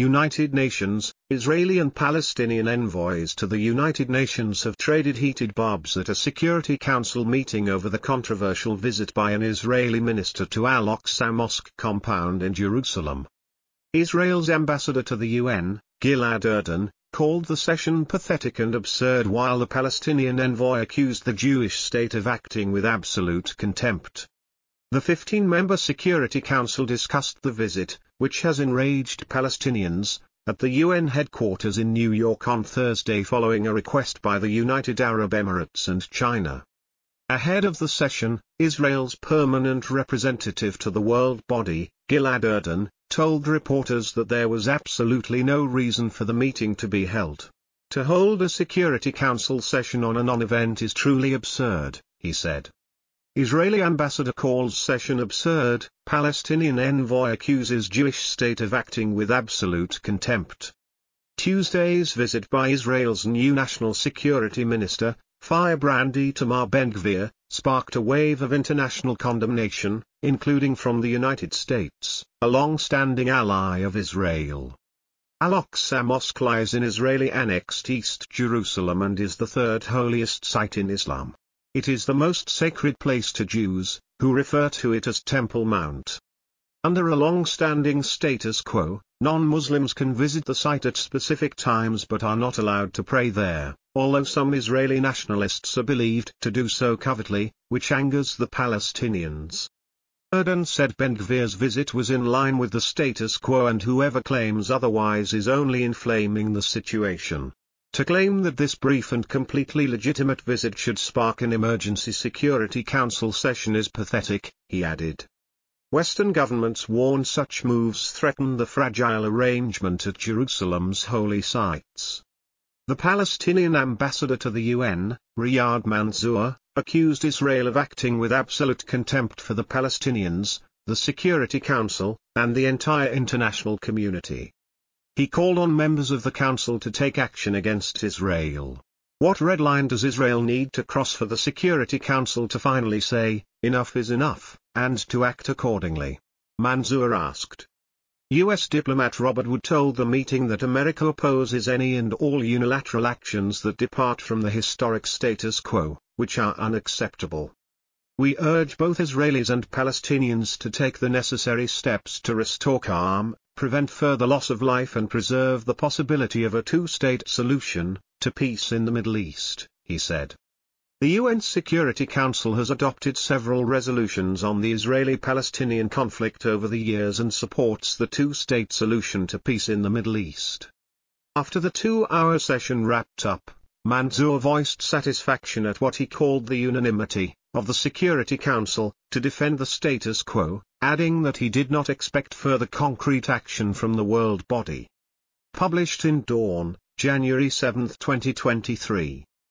United Nations, Israeli and Palestinian envoys to the United Nations have traded heated barbs at a Security Council meeting over the controversial visit by an Israeli minister to Al-Aqsa Mosque compound in Jerusalem. Israel's ambassador to the UN, Gilad Erdan, called the session pathetic and absurd while the Palestinian envoy accused the Jewish state of acting with absolute contempt. The 15-member Security Council discussed the visit, which has enraged Palestinians, at the UN headquarters in New York on Thursday following a request by the United Arab Emirates and China. Ahead of the session, Israel's permanent representative to the world body, Gilad Erdan, told reporters that there was absolutely no reason for the meeting to be held. To hold a Security Council session on a non-event is truly absurd, he said. Israeli ambassador calls session absurd, Palestinian envoy accuses Jewish state of acting with absolute contempt. Tuesday's visit by Israel's new national security minister, firebrand Itamar Ben-Gvir, sparked a wave of international condemnation, including from the United States, a long-standing ally of Israel. Al-Aqsa Mosque lies in Israeli-annexed East Jerusalem and is the third holiest site in Islam. It is the most sacred place to Jews, who refer to it as Temple Mount. Under a long-standing status quo, non-Muslims can visit the site at specific times but are not allowed to pray there, although some Israeli nationalists are believed to do so covertly, which angers the Palestinians. Erdan said Ben-Gvir's visit was in line with the status quo and whoever claims otherwise is only inflaming the situation. To claim that this brief and completely legitimate visit should spark an emergency Security Council session is pathetic, he added. Western governments warn such moves threaten the fragile arrangement at Jerusalem's holy sites. The Palestinian ambassador to the UN, Riyad Mansour, accused Israel of acting with absolute contempt for the Palestinians, the Security Council, and the entire international community. He called on members of the Council to take action against Israel. What red line does Israel need to cross for the Security Council to finally say, enough is enough, and to act accordingly? Mansour asked. U.S. diplomat Robert Wood told the meeting that America opposes any and all unilateral actions that depart from the historic status quo, which are unacceptable. We urge both Israelis and Palestinians to take the necessary steps to restore calm, prevent further loss of life and preserve the possibility of a two-state solution, to peace in the Middle East, he said. The UN Security Council has adopted several resolutions on the Israeli-Palestinian conflict over the years and supports the two-state solution to peace in the Middle East. After the two-hour session wrapped up, Mansour voiced satisfaction at what he called the unanimity of the Security Council, to defend the status quo, adding that he did not expect further concrete action from the world body. Published in Dawn, January 7, 2023.